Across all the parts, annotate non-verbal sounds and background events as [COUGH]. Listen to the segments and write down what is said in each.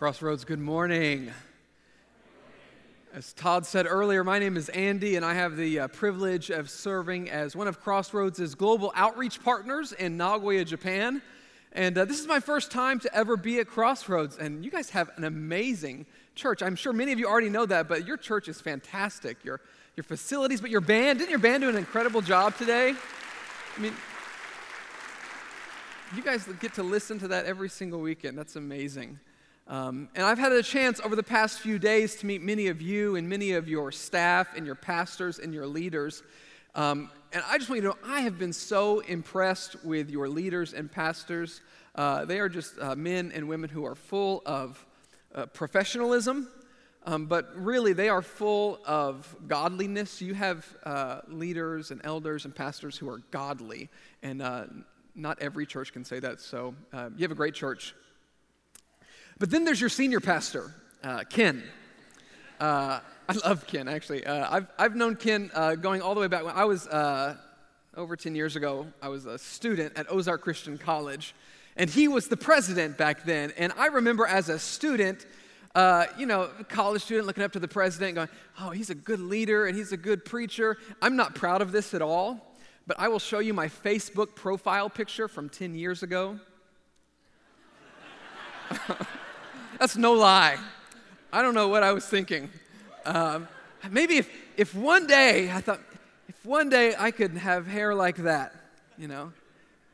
Crossroads, good morning. As Todd said earlier, my name is Andy, and I have the uh, privilege of serving as one of Crossroads' global outreach partners in Nagoya, Japan. And uh, this is my first time to ever be at Crossroads, and you guys have an amazing church. I'm sure many of you already know that, but your church is fantastic. Your, your facilities, but your band, didn't your band do an incredible job today? I mean, you guys get to listen to that every single weekend. That's amazing. Um, and I've had a chance over the past few days to meet many of you and many of your staff and your pastors and your leaders. Um, and I just want you to know I have been so impressed with your leaders and pastors. Uh, they are just uh, men and women who are full of uh, professionalism, um, but really they are full of godliness. You have uh, leaders and elders and pastors who are godly, and uh, not every church can say that. So uh, you have a great church. But then there's your senior pastor, uh, Ken. Uh, I love Ken, actually. Uh, I've, I've known Ken uh, going all the way back when I was uh, over 10 years ago. I was a student at Ozark Christian College, and he was the president back then. And I remember as a student, uh, you know, college student looking up to the president going, oh, he's a good leader and he's a good preacher. I'm not proud of this at all, but I will show you my Facebook profile picture from 10 years ago. [LAUGHS] That's no lie. I don't know what I was thinking. Um, maybe if, if one day, I thought, if one day I could have hair like that, you know,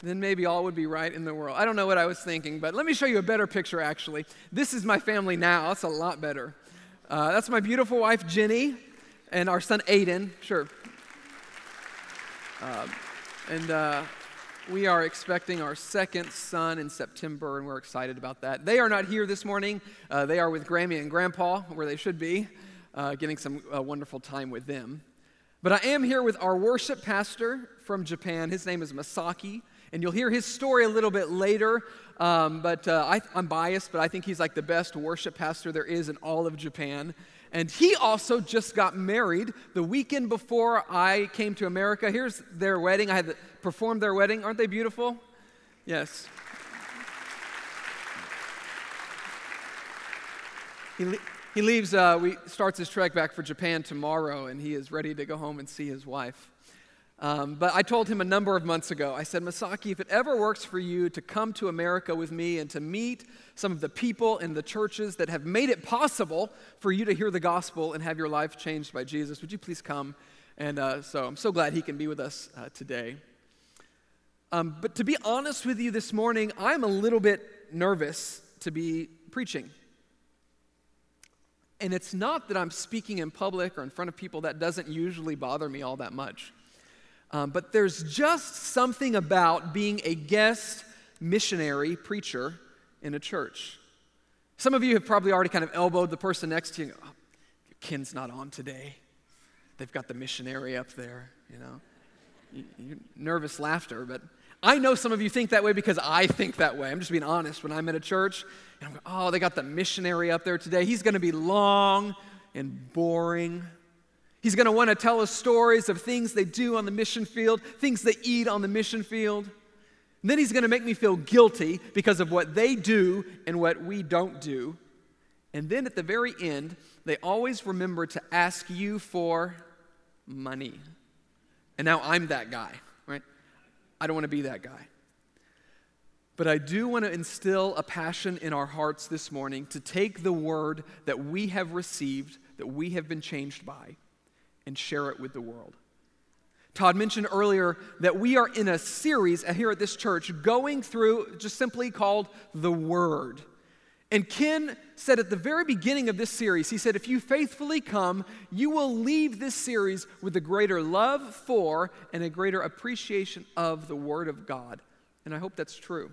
then maybe all would be right in the world. I don't know what I was thinking, but let me show you a better picture actually. This is my family now. That's a lot better. Uh, that's my beautiful wife, Jenny, and our son, Aiden. Sure. Uh, and uh, we are expecting our second son in September, and we're excited about that. They are not here this morning. Uh, they are with Grammy and Grandpa, where they should be, uh, getting some uh, wonderful time with them. But I am here with our worship pastor from Japan. His name is Masaki, and you'll hear his story a little bit later. Um, but uh, I, I'm biased, but I think he's like the best worship pastor there is in all of Japan. And he also just got married the weekend before I came to America. Here's their wedding. I had performed their wedding. Aren't they beautiful? Yes. He, he leaves, uh, we starts his trek back for Japan tomorrow, and he is ready to go home and see his wife. Um, but I told him a number of months ago, I said, Masaki, if it ever works for you to come to America with me and to meet some of the people in the churches that have made it possible for you to hear the gospel and have your life changed by Jesus, would you please come? And uh, so I'm so glad he can be with us uh, today. Um, but to be honest with you this morning, I'm a little bit nervous to be preaching. And it's not that I'm speaking in public or in front of people, that doesn't usually bother me all that much. Um, but there's just something about being a guest missionary preacher in a church. Some of you have probably already kind of elbowed the person next to you. Oh, Ken's not on today. They've got the missionary up there, you know. Nervous laughter, but I know some of you think that way because I think that way. I'm just being honest. When I'm at a church and I'm going, oh, they got the missionary up there today. He's going to be long and boring. He's going to want to tell us stories of things they do on the mission field, things they eat on the mission field. And then he's going to make me feel guilty because of what they do and what we don't do. And then at the very end, they always remember to ask you for money. And now I'm that guy, right? I don't want to be that guy. But I do want to instill a passion in our hearts this morning to take the word that we have received, that we have been changed by, and share it with the world. Todd mentioned earlier that we are in a series here at this church going through just simply called The Word. And Ken said at the very beginning of this series, he said, if you faithfully come, you will leave this series with a greater love for and a greater appreciation of the Word of God. And I hope that's true.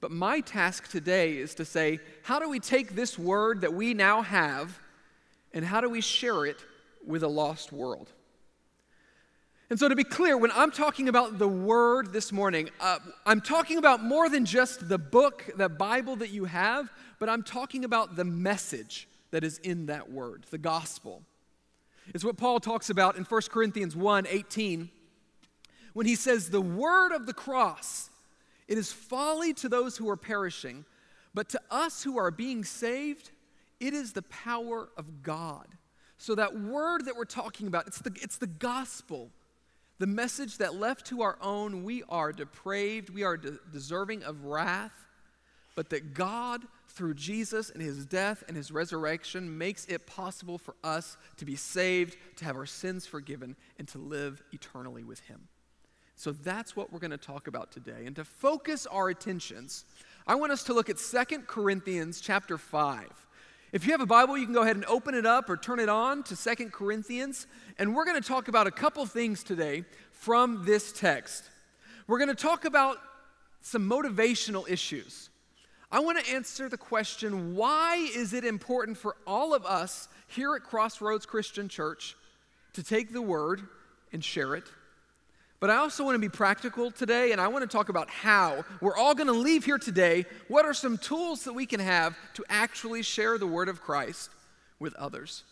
But my task today is to say, how do we take this Word that we now have and how do we share it with a lost world. And so, to be clear, when I'm talking about the Word this morning, uh, I'm talking about more than just the book, the Bible that you have, but I'm talking about the message that is in that Word, the gospel. It's what Paul talks about in 1 Corinthians 1 18, when he says, The word of the cross, it is folly to those who are perishing, But to us who are being saved, it is the power of God. So that word that we're talking about, it's the, it's the gospel. The message that left to our own, we are depraved, we are de- deserving of wrath, but that God, through Jesus and his death and his resurrection, makes it possible for us to be saved, to have our sins forgiven, and to live eternally with him. So that's what we're going to talk about today. And to focus our attentions, I want us to look at Second Corinthians chapter 5. If you have a Bible, you can go ahead and open it up or turn it on to Second Corinthians. And we're going to talk about a couple things today from this text. We're going to talk about some motivational issues. I want to answer the question why is it important for all of us here at Crossroads Christian Church to take the word and share it? But I also want to be practical today, and I want to talk about how. We're all going to leave here today. What are some tools that we can have to actually share the word of Christ with others?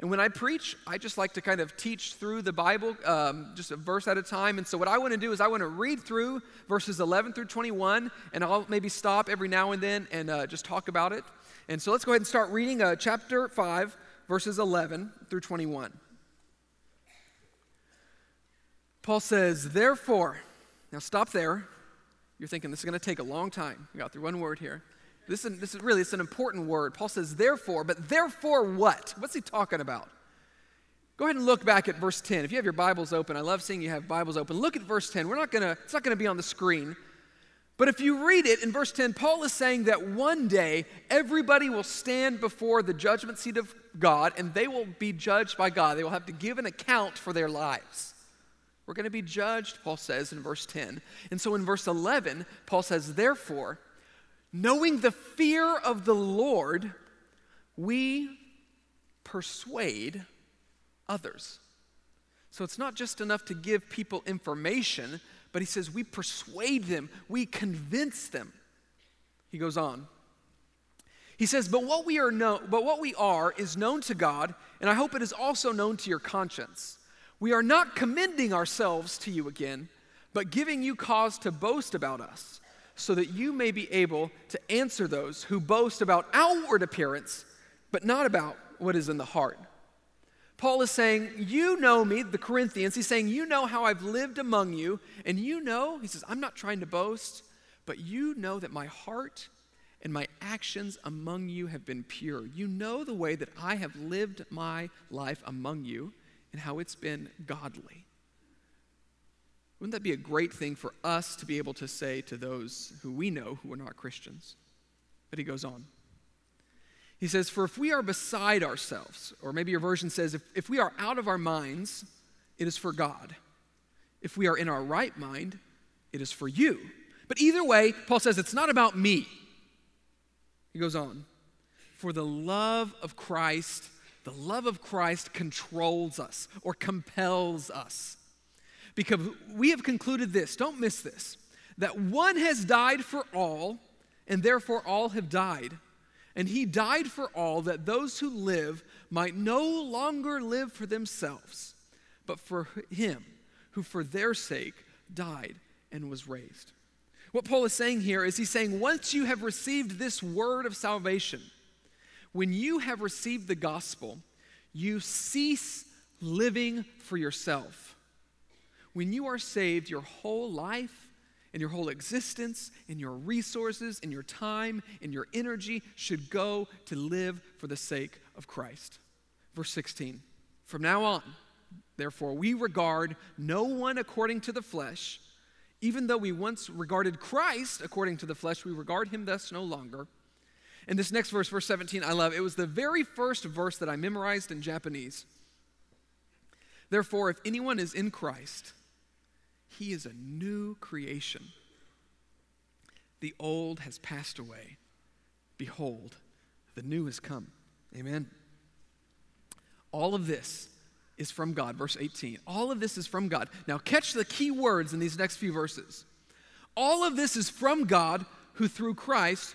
And when I preach, I just like to kind of teach through the Bible, um, just a verse at a time. And so, what I want to do is I want to read through verses 11 through 21, and I'll maybe stop every now and then and uh, just talk about it. And so, let's go ahead and start reading uh, chapter 5, verses 11 through 21. Paul says, Therefore, now stop there. You're thinking this is going to take a long time. We got through one word here. This is, this is really it's an important word. Paul says, therefore, but therefore what? What's he talking about? Go ahead and look back at verse 10. If you have your Bibles open, I love seeing you have Bibles open. Look at verse 10. We're not gonna, it's not gonna be on the screen. But if you read it in verse 10, Paul is saying that one day everybody will stand before the judgment seat of God and they will be judged by God. They will have to give an account for their lives. We're going to be judged, Paul says in verse 10. And so in verse 11, Paul says, Therefore, knowing the fear of the Lord, we persuade others. So it's not just enough to give people information, but he says we persuade them, we convince them. He goes on. He says, "But what we are know, but what we are is known to God, and I hope it is also known to your conscience." We are not commending ourselves to you again, but giving you cause to boast about us, so that you may be able to answer those who boast about outward appearance, but not about what is in the heart. Paul is saying, You know me, the Corinthians. He's saying, You know how I've lived among you. And you know, he says, I'm not trying to boast, but you know that my heart and my actions among you have been pure. You know the way that I have lived my life among you and how it's been godly. Wouldn't that be a great thing for us to be able to say to those who we know who are not Christians? But he goes on. He says, For if we are beside ourselves, or maybe your version says, if, if we are out of our minds, it is for God. If we are in our right mind, it is for you. But either way, Paul says, it's not about me. He goes on, For the love of Christ the love of Christ controls us or compels us. Because we have concluded this, don't miss this, that one has died for all, and therefore all have died. And he died for all that those who live might no longer live for themselves, but for him who for their sake died and was raised. What Paul is saying here is he's saying, once you have received this word of salvation, when you have received the gospel, you cease living for yourself. When you are saved, your whole life and your whole existence and your resources and your time and your energy should go to live for the sake of Christ. Verse 16 From now on, therefore, we regard no one according to the flesh. Even though we once regarded Christ according to the flesh, we regard him thus no longer. And this next verse, verse 17, I love. It was the very first verse that I memorized in Japanese. Therefore, if anyone is in Christ, he is a new creation. The old has passed away. Behold, the new has come. Amen. All of this is from God. Verse 18. All of this is from God. Now, catch the key words in these next few verses. All of this is from God who, through Christ,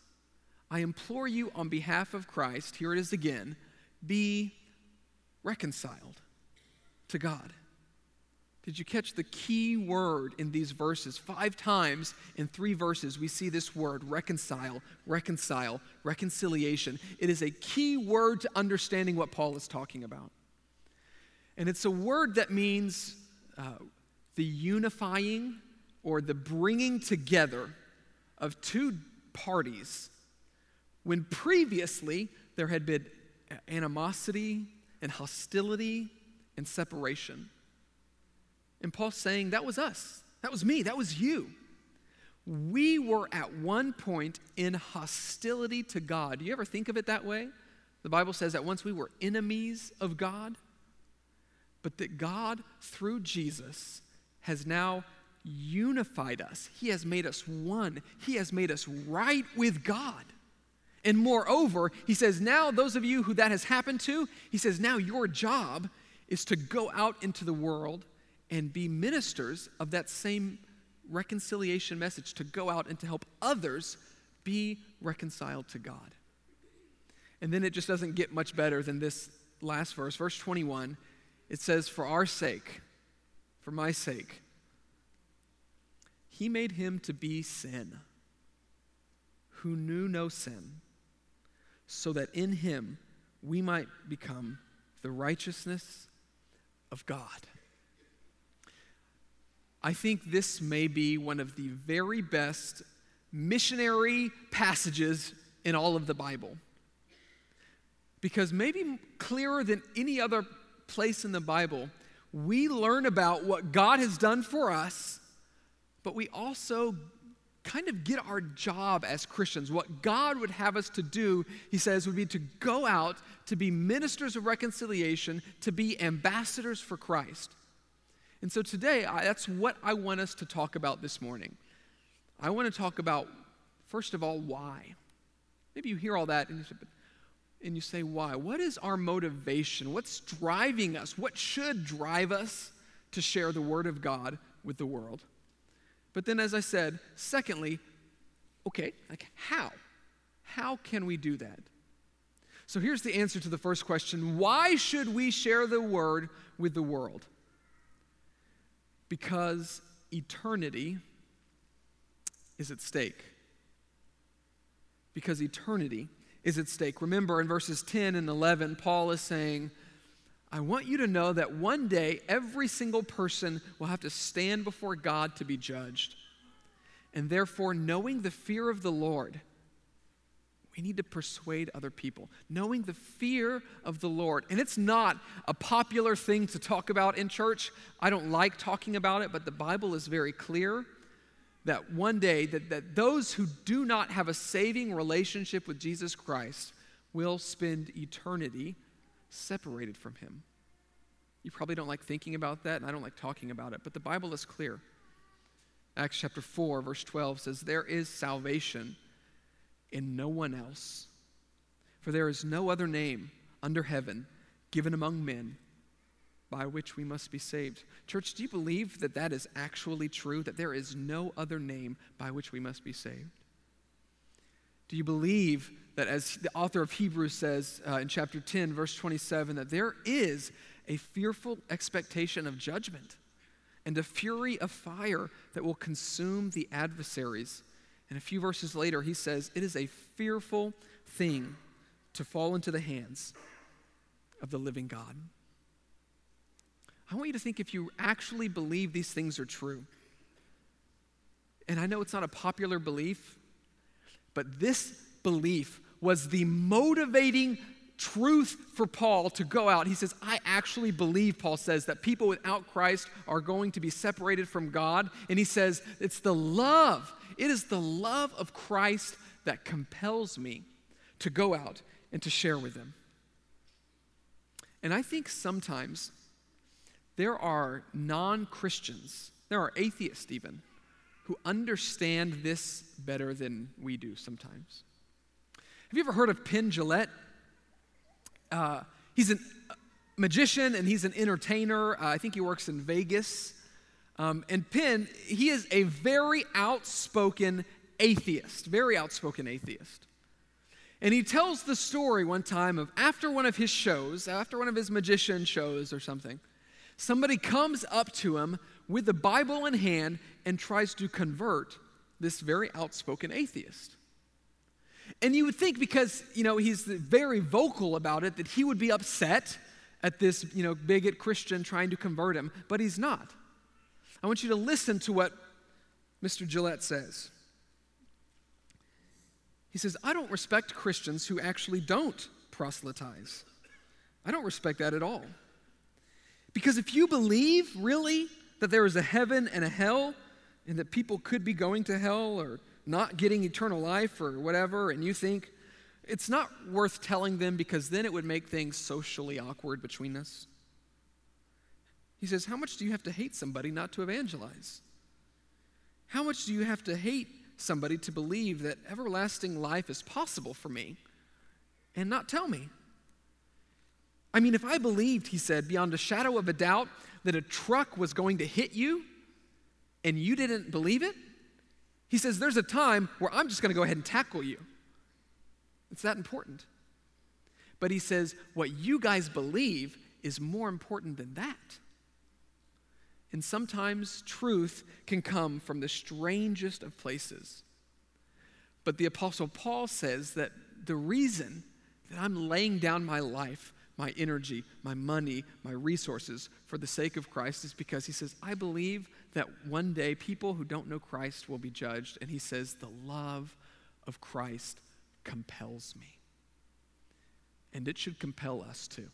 I implore you on behalf of Christ, here it is again, be reconciled to God. Did you catch the key word in these verses? Five times in three verses, we see this word reconcile, reconcile, reconciliation. It is a key word to understanding what Paul is talking about. And it's a word that means uh, the unifying or the bringing together of two parties when previously there had been animosity and hostility and separation. And Paul's saying, That was us. That was me. That was you. We were at one point in hostility to God. Do you ever think of it that way? The Bible says that once we were enemies of God, but that God, through Jesus, has now unified us. He has made us one. He has made us right with God. And moreover, he says, now those of you who that has happened to, he says, now your job is to go out into the world and be ministers of that same reconciliation message, to go out and to help others be reconciled to God. And then it just doesn't get much better than this last verse. Verse 21, it says, For our sake, for my sake, he made him to be sin, who knew no sin, so that in him we might become the righteousness of God. I think this may be one of the very best missionary passages in all of the Bible. Because maybe clearer than any other place in the Bible, we learn about what God has done for us, but we also kind of get our job as Christians. What God would have us to do, he says, would be to go out to be ministers of reconciliation, to be ambassadors for Christ. And so today, I, that's what I want us to talk about this morning. I want to talk about, first of all, why. Maybe you hear all that and you say, and you say, why? What is our motivation? What's driving us? What should drive us to share the Word of God with the world? But then, as I said, secondly, okay, like how? How can we do that? So here's the answer to the first question Why should we share the Word with the world? Because eternity is at stake. Because eternity is at stake. Remember in verses 10 and 11, Paul is saying, I want you to know that one day every single person will have to stand before God to be judged. And therefore, knowing the fear of the Lord, we need to persuade other people, knowing the fear of the Lord. And it's not a popular thing to talk about in church. I don't like talking about it, but the Bible is very clear that one day that, that those who do not have a saving relationship with Jesus Christ will spend eternity separated from him. You probably don't like thinking about that, and I don't like talking about it, but the Bible is clear. Acts chapter 4, verse 12 says, There is salvation in no one else. For there is no other name under heaven given among men by which we must be saved. Church, do you believe that that is actually true, that there is no other name by which we must be saved? Do you believe that, as the author of Hebrews says uh, in chapter 10, verse 27, that there is a fearful expectation of judgment and a fury of fire that will consume the adversaries? And a few verses later, he says, It is a fearful thing to fall into the hands of the living God. I want you to think if you actually believe these things are true. And I know it's not a popular belief, but this belief was the motivating truth for Paul to go out. He says, I actually believe, Paul says, that people without Christ are going to be separated from God. And he says, it's the love it is the love of Christ that compels me to go out and to share with them. And I think sometimes there are non Christians, there are atheists even, who understand this better than we do sometimes. Have you ever heard of Penn Jillette? uh, he's a magician and he's an entertainer. Uh, I think he works in Vegas. Um, and Penn, he is a very outspoken atheist, very outspoken atheist. And he tells the story one time of after one of his shows, after one of his magician shows or something, somebody comes up to him with the Bible in hand and tries to convert this very outspoken atheist. And you would think because, you know, he's very vocal about it that he would be upset at this, you know, bigot Christian trying to convert him, but he's not. I want you to listen to what Mr. Jillette says. He says, I don't respect Christians who actually don't proselytize. I don't respect that at all. Because if you believe really that there is a heaven and a hell, and that people could be going to hell or not getting eternal life or whatever, and you think it's not worth telling them because then it would make things socially awkward between us. He says, How much do you have to hate somebody not to evangelize? How much do you have to hate somebody to believe that everlasting life is possible for me and not tell me? I mean, if I believed, he said, beyond a shadow of a doubt that a truck was going to hit you and you didn't believe it, he says, there's a time where I'm just going to go ahead and tackle you. It's that important. But he says, what you guys believe is more important than that. And sometimes truth can come from the strangest of places. But the Apostle Paul says that the reason that I'm laying down my life, my energy, my money, my resources for the sake of Christ is because he says, I believe that one day people who don't know Christ will be judged. And he says, the love of Christ compels me. And it should compel us too.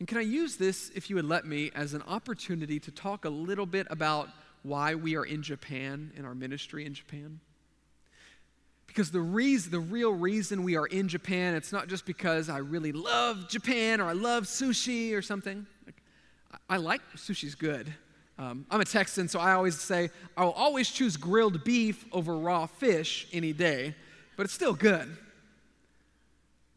And can I use this, if you would let me, as an opportunity to talk a little bit about why we are in Japan, in our ministry in Japan? Because the reason, the real reason we are in Japan, it's not just because I really love Japan or I love sushi or something. I like sushi's good. Um, I'm a Texan, so I always say I will always choose grilled beef over raw fish any day, but it's still good.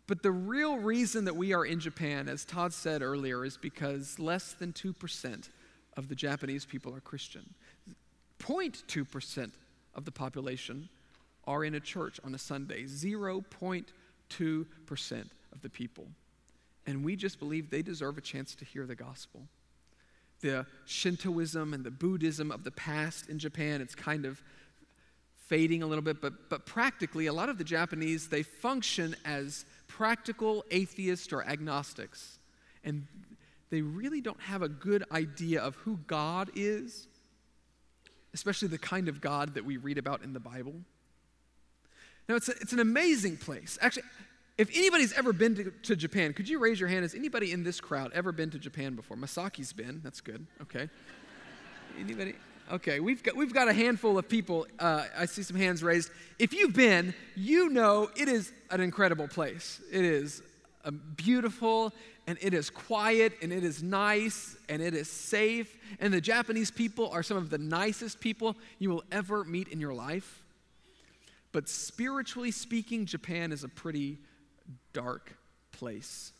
But the real reason that we are in Japan, as Todd said earlier, is because less than 2% of the Japanese people are Christian. 0.2% of the population are in a church on a Sunday. 0.2% of the people. And we just believe they deserve a chance to hear the gospel. The Shintoism and the Buddhism of the past in Japan, it's kind of fading a little bit, but, but practically, a lot of the Japanese, they function as practical atheists or agnostics. And they really don't have a good idea of who God is, especially the kind of God that we read about in the Bible. Now, it's, a, it's an amazing place. Actually, if anybody's ever been to, to, Japan, could you raise your hand? Has anybody in this crowd ever been to Japan before? Masaki's been. That's good. Okay. [LAUGHS] Anybody? Okay, we've got, we've got a handful of people. Uh, I see some hands raised. If you've been, you know it is an incredible place. It is um, beautiful, and it is quiet, and it is nice, and it is safe. And the Japanese people are some of the nicest people you will ever meet in your life. But spiritually speaking, Japan is a pretty dark place.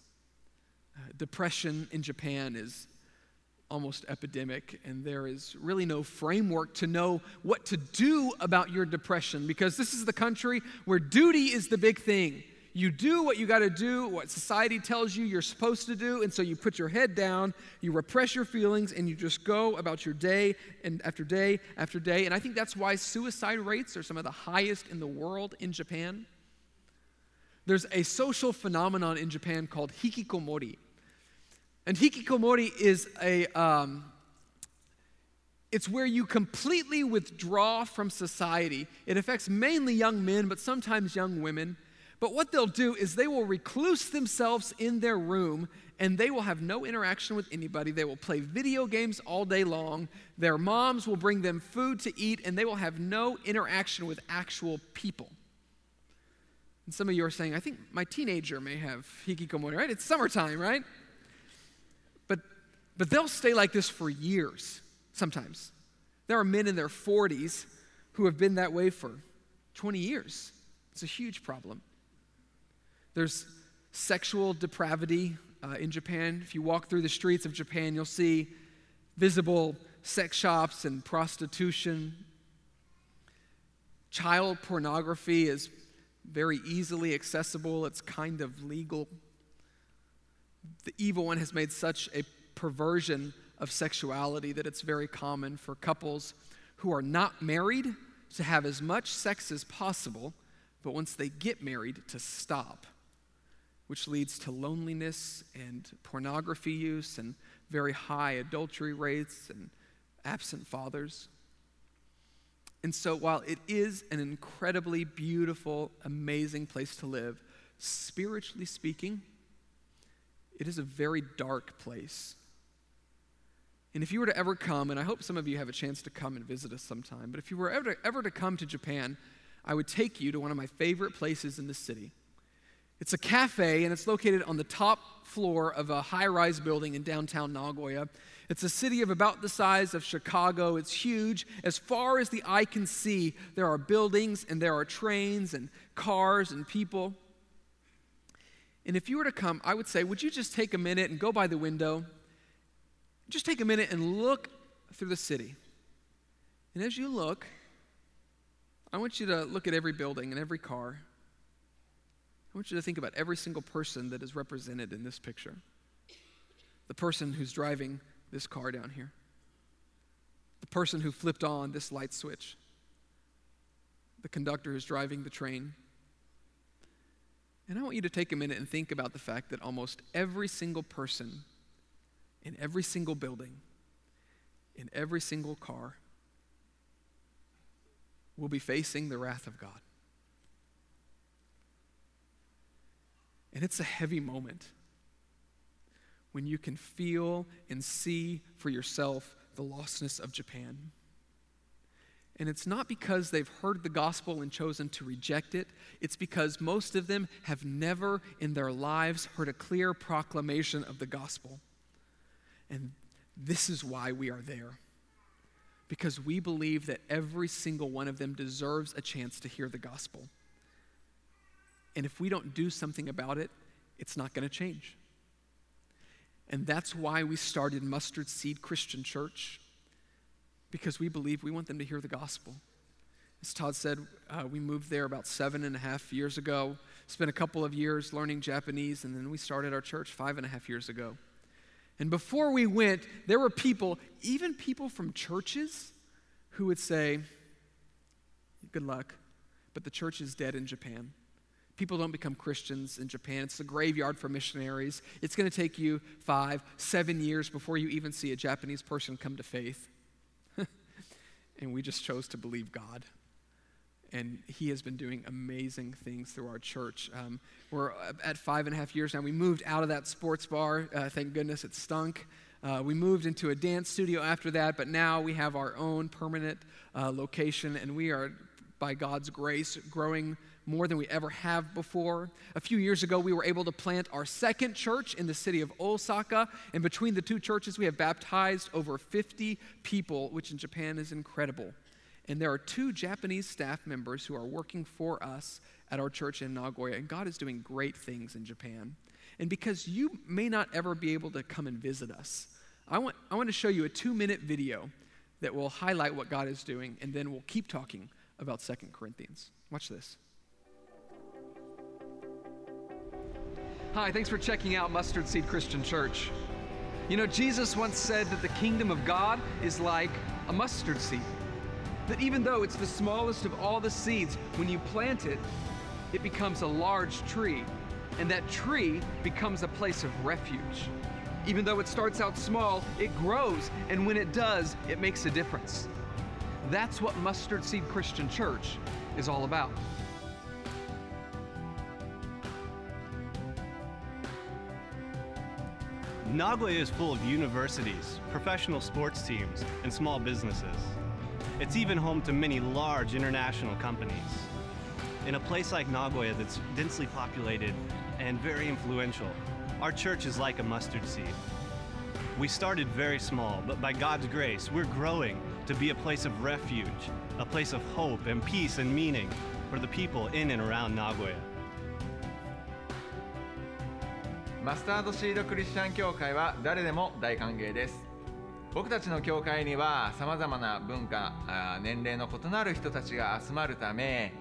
Uh, depression in Japan is almost epidemic, and there is really no framework to know what to do about your depression because this is the country where duty is the big thing. You do what you got to do, what society tells you you're supposed to do, and so you put your head down, you repress your feelings, and you just go about your day and after day after day. And I think that's why suicide rates are some of the highest in the world in Japan. There's a social phenomenon in Japan called hikikomori. And hikikomori is a, um, it's where you completely withdraw from society. It affects mainly young men, but sometimes young women. But what they'll do is they will recluse themselves in their room and they will have no interaction with anybody. They will play video games all day long. Their moms will bring them food to eat and they will have no interaction with actual people. And some of you are saying, I think my teenager may have hikikomori, right? It's summertime, right? But they'll stay like this for years, sometimes. There are men in their 40s who have been that way for 20 years. It's a huge problem. There's sexual depravity uh, in Japan. If you walk through the streets of Japan, you'll see visible sex shops and prostitution. Child pornography is very easily accessible, it's kind of legal. The evil one has made such a perversion of sexuality that it's very common for couples who are not married to have as much sex as possible, but once they get married, to stop, which leads to loneliness and pornography use and very high adultery rates and absent fathers. And so, while it is an incredibly beautiful, amazing place to live, spiritually speaking, it is a very dark place. And if you were to ever come, and I hope some of you have a chance to come and visit us sometime, but if you were ever to, ever to come to Japan, I would take you to one of my favorite places in the city. It's a cafe, and it's located on the top floor of a high rise building in downtown Nagoya. It's a city of about the size of Chicago. It's huge. As far as the eye can see, there are buildings, and there are trains, and cars, and people. And if you were to come, I would say, would you just take a minute and go by the window? Just take a minute and look through the city. And as you look, I want you to look at every building and every car. I want you to think about every single person that is represented in this picture. The person who's driving this car down here, the person who flipped on this light switch, the conductor who's driving the train and I want you to take a minute and think about the fact that almost every single person in every single building, in every single car, will be facing the wrath of God. And it's a heavy moment when you can feel and see for yourself the lostness of Japan. And it's not because they've heard the gospel and chosen to reject it. It's because most of them have never in their lives heard a clear proclamation of the gospel. And this is why we are there. Because we believe that every single one of them deserves a chance to hear the gospel. And if we don't do something about it, it's not going to change. And that's why we started Mustard Seed Christian Church because we believe we want them to hear the gospel. As Todd said, uh, we moved there about seven and a half years ago, spent a couple of years learning Japanese, and then we started our church five and a half years ago. And before we went, there were people, even people from churches, who would say, Good luck, but the church is dead in Japan. People don't become Christians in Japan. It's the graveyard for missionaries. It's going to take you five, seven years before you even see a Japanese person come to faith [LAUGHS] and we just chose to believe God. And He has been doing amazing things through our church. Um, we're at five and a half years now. We moved out of that sports bar. Uh, thank goodness it stunk. Uh, we moved into a dance studio after that, but now we have our own permanent uh, location, and we are, by God's grace, growing more than we ever have before. A few years ago, we were able to plant our second church in the city of Osaka, and between the two churches, we have baptized over 50 people, which in Japan is incredible. And there are two Japanese staff members who are working for us at our church in Nagoya, and God is doing great things in Japan. And because you may not ever be able to come and visit us, I want, I want to show you a two minute video that will highlight what God is doing, and then we'll keep talking about Second Corinthians. Watch this. Hi, thanks for checking out Mustard Seed Christian Church. You know, Jesus once said that the kingdom of God is like a mustard seed. That even though it's the smallest of all the seeds, when you plant it, it becomes a large tree. And that tree becomes a place of refuge. Even though it starts out small, it grows, and when it does, it makes a difference. That's what Mustard Seed Christian Church is all about. Nagoya is full of universities, professional sports teams, and small businesses. It's even home to many large international companies. In a place like Nagoya that's densely populated and very influential, our church is like a mustard seed. We started very small, but by God's grace, we're growing to be a place of refuge, a place of hope and peace and meaning for the people in and around Nagoya. マスタードシードクリスチャン教会は誰でも大歓迎です僕たちの教会にはさまざまな文化あー年齢の異なる人たちが集まるため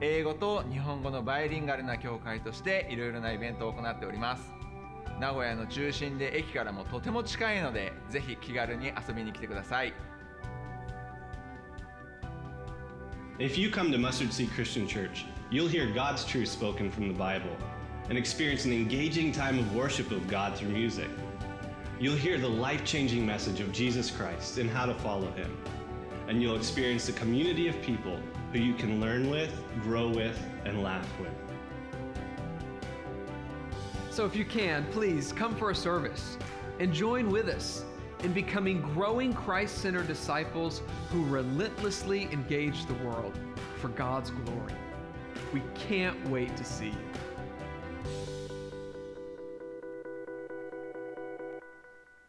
英語と日本語のバイリンガルな教会としていろいろなイベントを行っております名古屋の中心で駅からもとても近いのでぜひ気軽に遊びに来てください If you come to Mustard Seed Christian Church, you'll hear God's truth spoken from the Bible and experience an engaging time of worship of God through music. You'll hear the life changing message of Jesus Christ and how to follow him. And you'll experience a community of people who you can learn with, grow with, and laugh with. So if you can, please come for a service and join with us in becoming growing Christ centered disciples who relentlessly engage the world for God's glory. We can't wait to see you.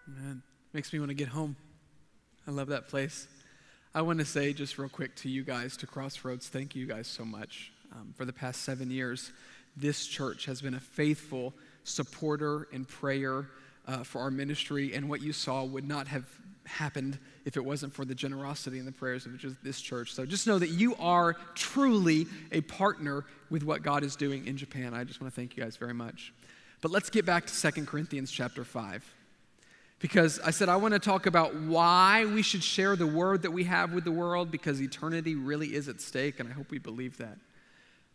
Man, makes me want to get home. I love that place. I want to say just real quick to you guys, to Crossroads, thank you guys so much. Um, for the past seven years, this church has been a faithful supporter and prayer uh, for our ministry, and what you saw would not have happened if it wasn't for the generosity and the prayers of just this church. So just know that you are truly a partner with what God is doing in Japan. I just want to thank you guys very much. But let's get back to 2 Corinthians chapter 5 because I said I want to talk about why we should share the word that we have with the world because eternity really is at stake, and I hope we believe that.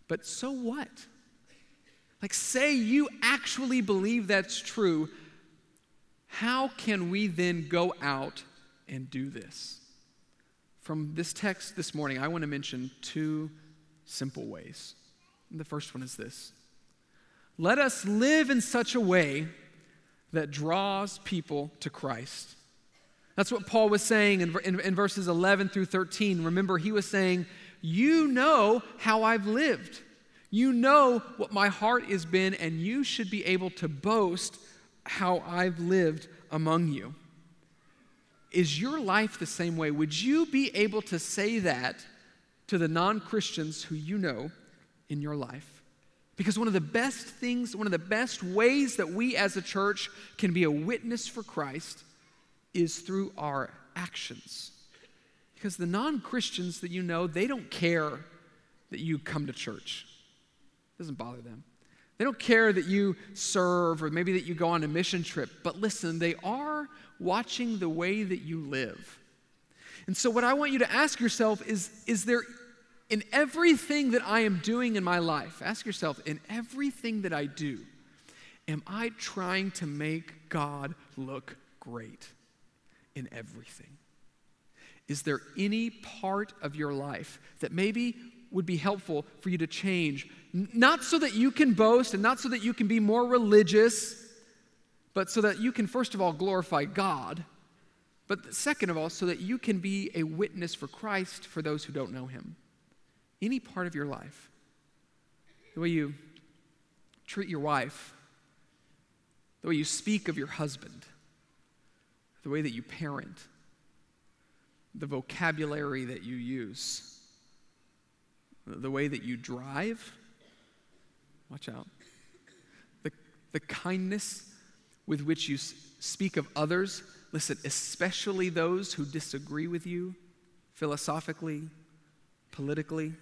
But so what? Like, say you actually believe that's true, how can we then go out and do this? From this text this morning, I want to mention two simple ways. And the first one is this Let us live in such a way that draws people to Christ. That's what Paul was saying in, in, in, verses 11 through 13. Remember, he was saying, You know how I've lived. You know what my heart has been, and you should be able to boast how I've lived among you. Is your life the same way? Would you be able to say that to the non Christians who you know in your life? Because one of the best things, one of the best ways that we as a church can be a witness for Christ is through our actions. Because the non Christians that you know, they don't care that you come to church, it doesn't bother them. They don't care that you serve or maybe that you go on a mission trip, but listen, they are watching the way that you live. And so, what I want you to ask yourself is Is there in everything that I am doing in my life, ask yourself, in everything that I do, am I trying to make God look great in everything? Is there any part of your life that maybe would be helpful for you to change? Not so that you can boast and not so that you can be more religious, but so that you can, first of all, glorify God. But second of all, so that you can be a witness for Christ for those who don't know Him any part of your life, the way you treat your wife, the way you speak of your husband, the way that you parent, the vocabulary that you use, the way that you drive, watch out, the, the kindness with which you speak of others, listen, especially those who disagree with you philosophically, politically.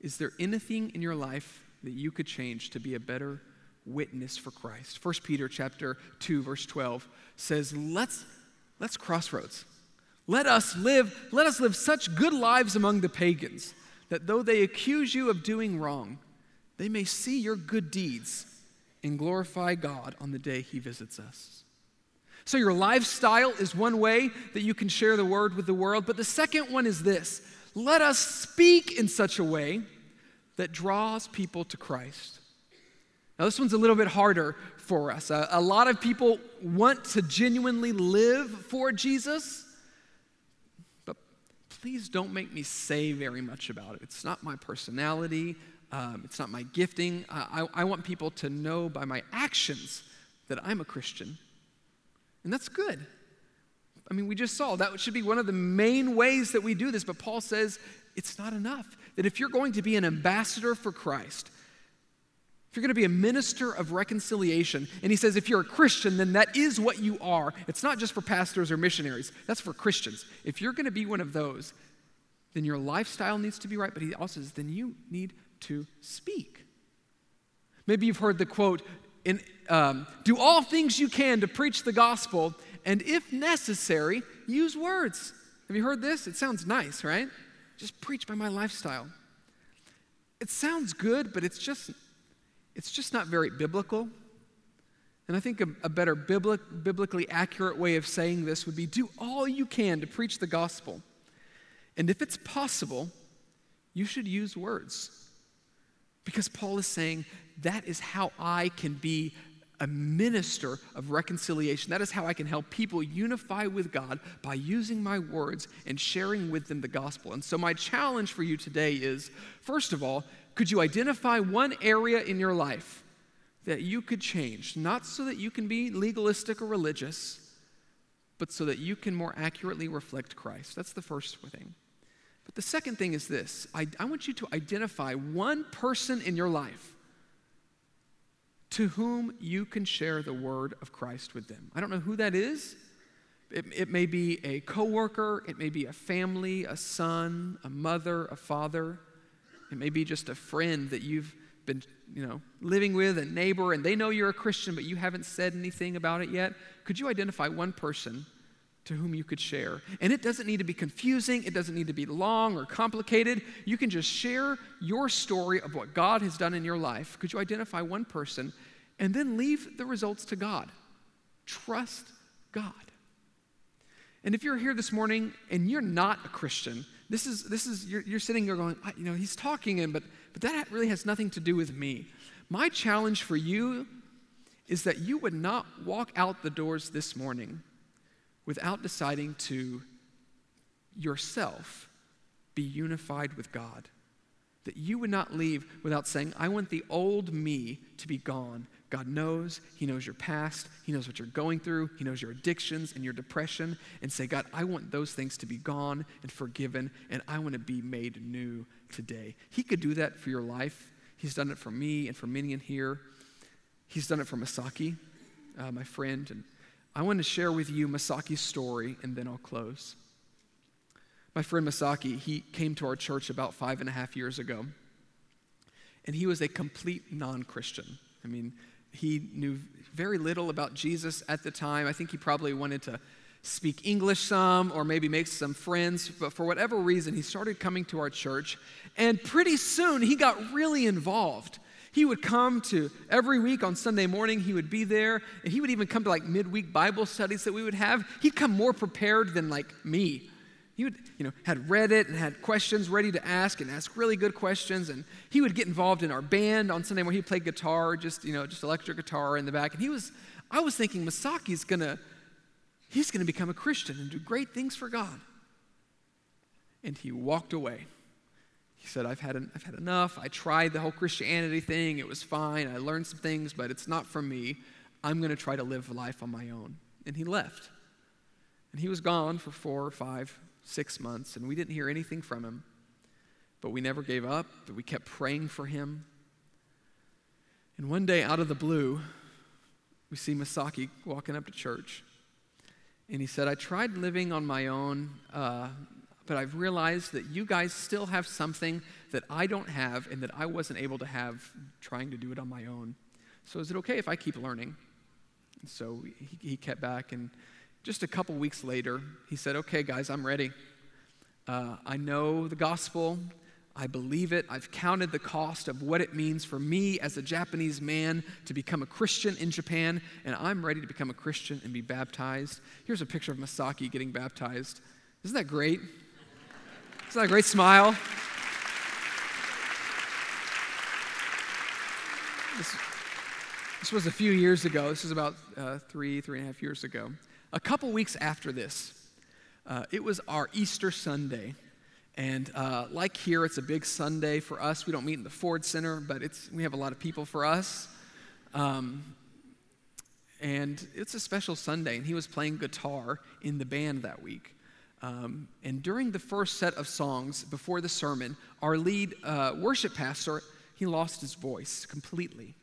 Is there anything in your life that you could change to be a better witness for Christ? 1 Peter chapter 2 verse 12 says, "Let's let's crossroads. Let us live let us live such good lives among the pagans that though they accuse you of doing wrong, they may see your good deeds and glorify God on the day he visits us." So, your lifestyle is one way that you can share the word with the world, but the second one is this let us speak in such a way that draws people to Christ. Now, this one's a little bit harder for us. A, a, lot of people want to genuinely live for Jesus, please don't make me say very much about it. It's not my personality, um, it's not my gifting. I, I want people to know by my actions that I'm a Christian. And that's good. I mean, we just saw that should be one of the main ways that we do this, but Paul says it's not enough. That if you're going to be an ambassador for Christ, If you're going to be a minister of reconciliation, and he says if you're a Christian, then that is what you are. It's not just for pastors or missionaries, that's for Christians. If you're going to be one of those, then your lifestyle needs to be right, but he also says then you need to speak. Maybe you've heard the quote, in, um, do all things you can to preach the gospel, and if necessary, use words. Have you heard this? It sounds nice, right? Just preach by my lifestyle. It sounds good, but it's just it's just not very biblical. And I think a, a better biblic, biblically accurate way of saying this would be do all you can to preach the gospel. And if it's possible, you should use words. Because Paul is saying that is how I can be a minister of reconciliation. That is how I can help people unify with God by using my words and sharing with them the gospel. And so, my challenge for you today is first of all, could you identify one area in your life that you could change? Not so that you can be legalistic or religious, but so that you can more accurately reflect Christ. That's the first thing. But the second thing is this I, I want you to identify one person in your life to whom you can share the word of Christ with them. I don't know who that is. It, it may be a coworker, it may be a family, a son, a mother, a father. It may be just a friend that you've been, you know, living with, a neighbor, and they know you're a Christian, but you haven't said anything about it yet. Could you identify one person to whom you could share? And it doesn't need to be confusing, it doesn't need to be long or complicated. You can just share your story of what God has done in your life. Could you identify one person and then leave the results to God? Trust God. And if you're here this morning and you're not a Christian, this is, this is you're, you're sitting here going, you know, he's talking, and, but, but that really has nothing to do with me. My challenge for you is that you would not walk out the doors this morning without deciding to yourself be unified with God. That you would not leave without saying, I want the old me to be gone God knows. He knows your past. He knows what you're going through. He knows your addictions and your depression. And say, God, I want those things to be gone and forgiven, and I want to be made new today. He could do that for your life. He's done it for me and for many in here. He's done it for Masaki, uh, my friend. And I want to share with you Masaki's story, and then I'll close. My friend Masaki, he came to our church about five and a half years ago, and he was a complete non Christian. I mean, he knew very little about Jesus at the time. I think he probably wanted to speak English some or maybe make some friends, but for whatever reason, he started coming to our church. And pretty soon, he got really involved. He would come to every week on Sunday morning, he would be there, and he would even come to like midweek Bible studies that we would have. He'd come more prepared than like me. He would, you know, had read it and had questions ready to ask and ask really good questions. And he would get involved in our band on Sunday where he played guitar, just, you know, just electric guitar in the back. And he was, I was thinking Masaki's gonna, he's gonna become a Christian and do great things for God. And he walked away. He said, I've had, I've had enough. I tried the whole Christianity thing. It was fine. I learned some things, but it's not for me. I'm going to try to live life on my own. And he left. And he was gone for four or five, six months, and we didn't hear anything from him. But we never gave up, but we kept praying for him. And one day, out of the blue, we see Masaki walking up to church. And he said, I tried living on my own, uh, but I've realized that you guys still have something that I don't have and that I wasn't able to have trying to do it on my own. So is it okay if I keep learning? And so he, he kept back and just a couple weeks later, he said, Okay, guys, I'm ready. Uh, I know the gospel. I believe it. I've counted the cost of what it means for me as a Japanese man to become a Christian in Japan, and I'm ready to become a Christian and be baptized. Here's a picture of Masaki getting baptized. Isn't that great? Isn't that a great smile? This, this was a few years ago. This was about uh, three, three and a half years ago. A couple weeks after this, uh, it was our Easter Sunday. And uh, like here, it's a big Sunday for us. We don't meet in the Ford Center, but it's, we have a lot of people for us. Um, and it's a special Sunday, and he was playing guitar in the band that week. Um, and during the first set of songs before the sermon, our lead uh, worship pastor, he lost his voice completely.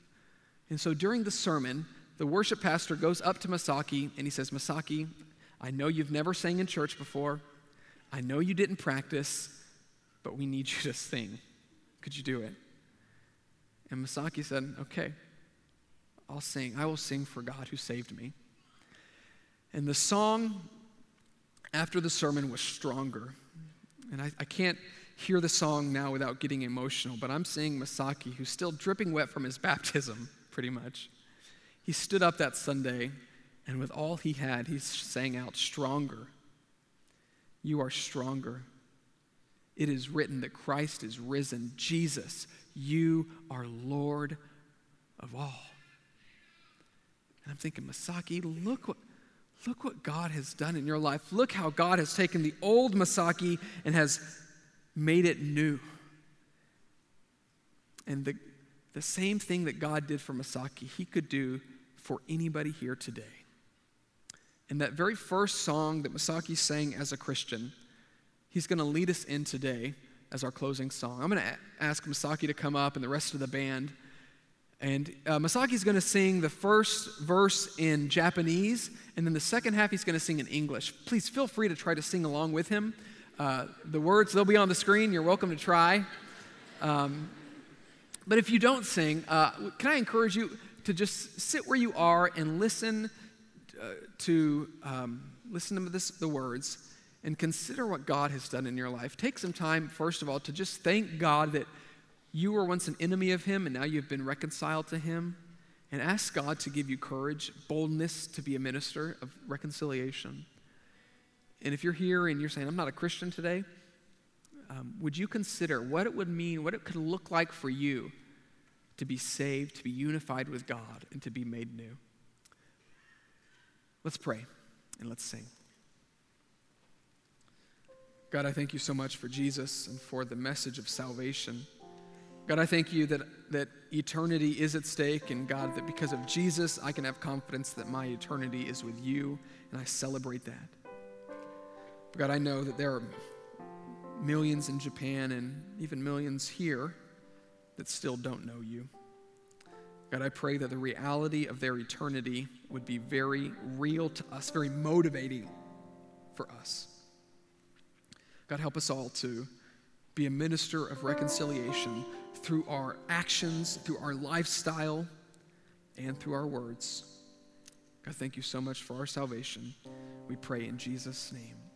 And so during the sermon, the worship pastor goes up to Masaki and he says, Masaki, I know you've never sang in church before. I know you didn't practice, but we need [LAUGHS] you to sing. Could you do it? And Masaki said, Okay, I'll sing. I will sing for God who saved me. And the song after the sermon was stronger. And I, I can't hear the song now without getting emotional, but I'm seeing Masaki, who's still dripping wet from his [LAUGHS] baptism, pretty much. He stood up that Sunday, and with all he had, he sang out, Stronger. You are stronger. It is written that Christ is risen. Jesus, you are Lord of all. And I'm thinking, Masaki, look what, look what God has done in your life. Look how God has taken the old Masaki and has made it new. And the, the same thing that God did for Masaki, He could do for anybody here today. And that very first song that Masaki sang as a Christian, He's going to lead us in today as our closing song. I'm going to ask Masaki to come up and the rest of the band. And uh, Masaki's going to sing the first verse in Japanese, and then the second half he's going to sing in English. Please feel free to try to sing along with him. Uh, the words, they'll be on the screen. You're welcome to try. Um, but if you don't sing, uh, can I encourage you to just sit where you are and listen uh, to um, listen to this, the words and consider what God has done in your life. Take some time, first of all, to just thank God that you were once an enemy of him and now you've been reconciled to him. And ask God to give you courage, boldness to be a minister of reconciliation. And if you're here and you're saying, I'm not a Christian today, um, would you consider what it would mean, what it could look like for you to be saved, to be unified with God, and to be made new? Let's pray and let's sing. God, I thank you so much for Jesus and for the message of salvation. God, I thank you that, that eternity is at stake, and God, that because of Jesus, I can have confidence that my eternity is with you, and I celebrate that. But God, I know that there are millions in Japan and even millions here that still don't know you. God, I pray that the reality of their eternity would be very real to us, very motivating for us. God, help us all to be a minister of reconciliation through our actions, through our lifestyle, and through our words. God, thank you so much for our salvation. We pray in Jesus' name.